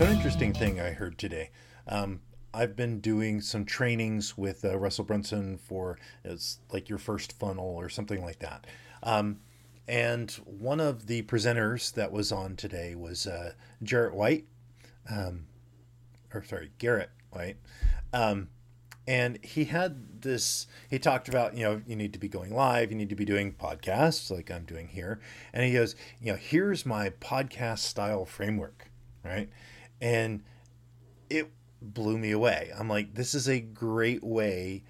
So, an interesting thing I heard today. Um, I've been doing some trainings with uh, Russell Brunson for it's like your first funnel or something like that. Um, and one of the presenters that was on today was uh, Jarrett White, um, or sorry, Garrett White. Um, and he had this, he talked about, you know, you need to be going live, you need to be doing podcasts like I'm doing here. And he goes, you know, here's my podcast style framework, right? And it blew me away. I'm like, this is a great way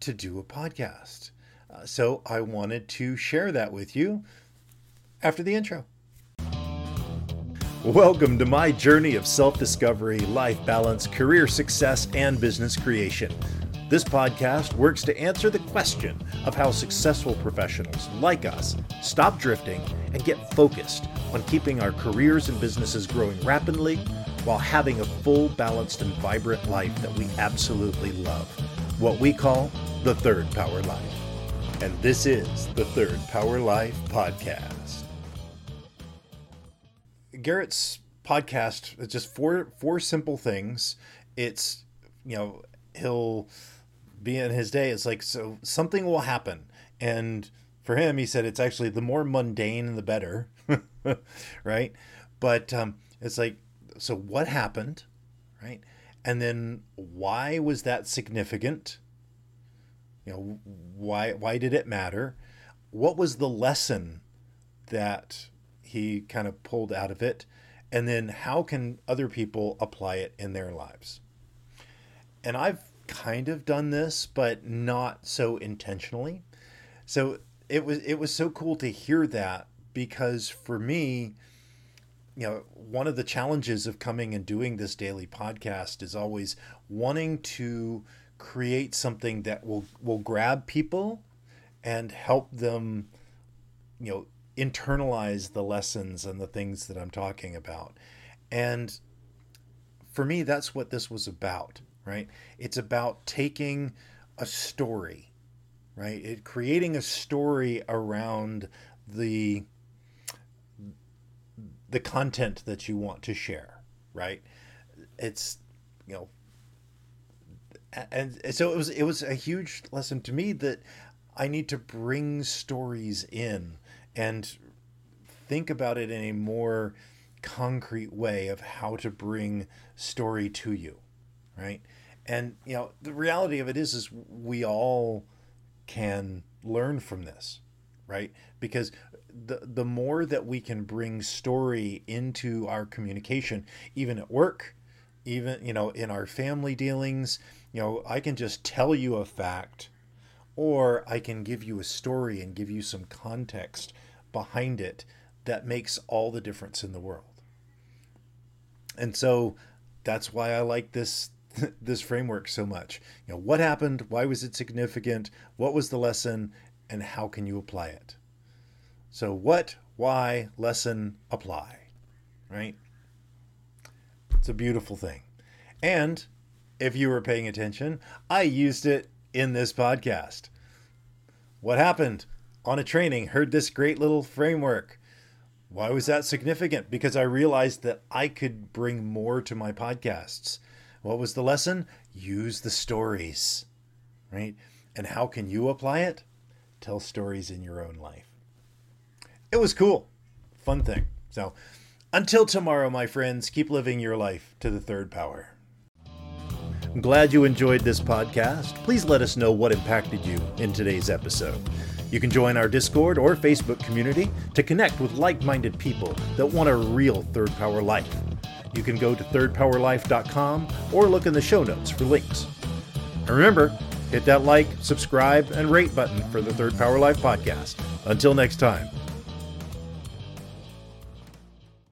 to do a podcast. Uh, so I wanted to share that with you after the intro. Welcome to my journey of self discovery, life balance, career success, and business creation. This podcast works to answer the question of how successful professionals like us stop drifting and get focused on keeping our careers and businesses growing rapidly while having a full, balanced, and vibrant life that we absolutely love. What we call the Third Power Life. And this is the Third Power Life Podcast. Garrett's podcast is just four four simple things. It's you know, he'll be in his day, it's like so something will happen. And for him, he said it's actually the more mundane the better. right? But um, it's like so what happened, right? And then why was that significant? You know, why why did it matter? What was the lesson that he kind of pulled out of it? And then how can other people apply it in their lives? And I've kind of done this, but not so intentionally. So it was it was so cool to hear that because for me, you know, one of the challenges of coming and doing this daily podcast is always wanting to create something that will will grab people and help them, you know, internalize the lessons and the things that I'm talking about. And for me, that's what this was about, right? It's about taking a story, right? It creating a story around the the content that you want to share, right? It's you know and so it was it was a huge lesson to me that I need to bring stories in and think about it in a more concrete way of how to bring story to you, right? And you know, the reality of it is is we all can learn from this, right? Because the the more that we can bring story into our communication, even at work, even you know in our family dealings, you know I can just tell you a fact, or I can give you a story and give you some context behind it that makes all the difference in the world. And so that's why I like this this framework so much. You know, what happened? Why was it significant? What was the lesson? And how can you apply it? So, what, why, lesson, apply, right? It's a beautiful thing. And if you were paying attention, I used it in this podcast. What happened? On a training, heard this great little framework. Why was that significant? Because I realized that I could bring more to my podcasts. What was the lesson? Use the stories, right? And how can you apply it? Tell stories in your own life it was cool. Fun thing. So until tomorrow, my friends, keep living your life to the third power. I'm glad you enjoyed this podcast. Please let us know what impacted you in today's episode. You can join our Discord or Facebook community to connect with like minded people that want a real third power life. You can go to thirdpowerlife.com or look in the show notes for links. And remember, hit that like, subscribe, and rate button for the Third Power Life podcast. Until next time.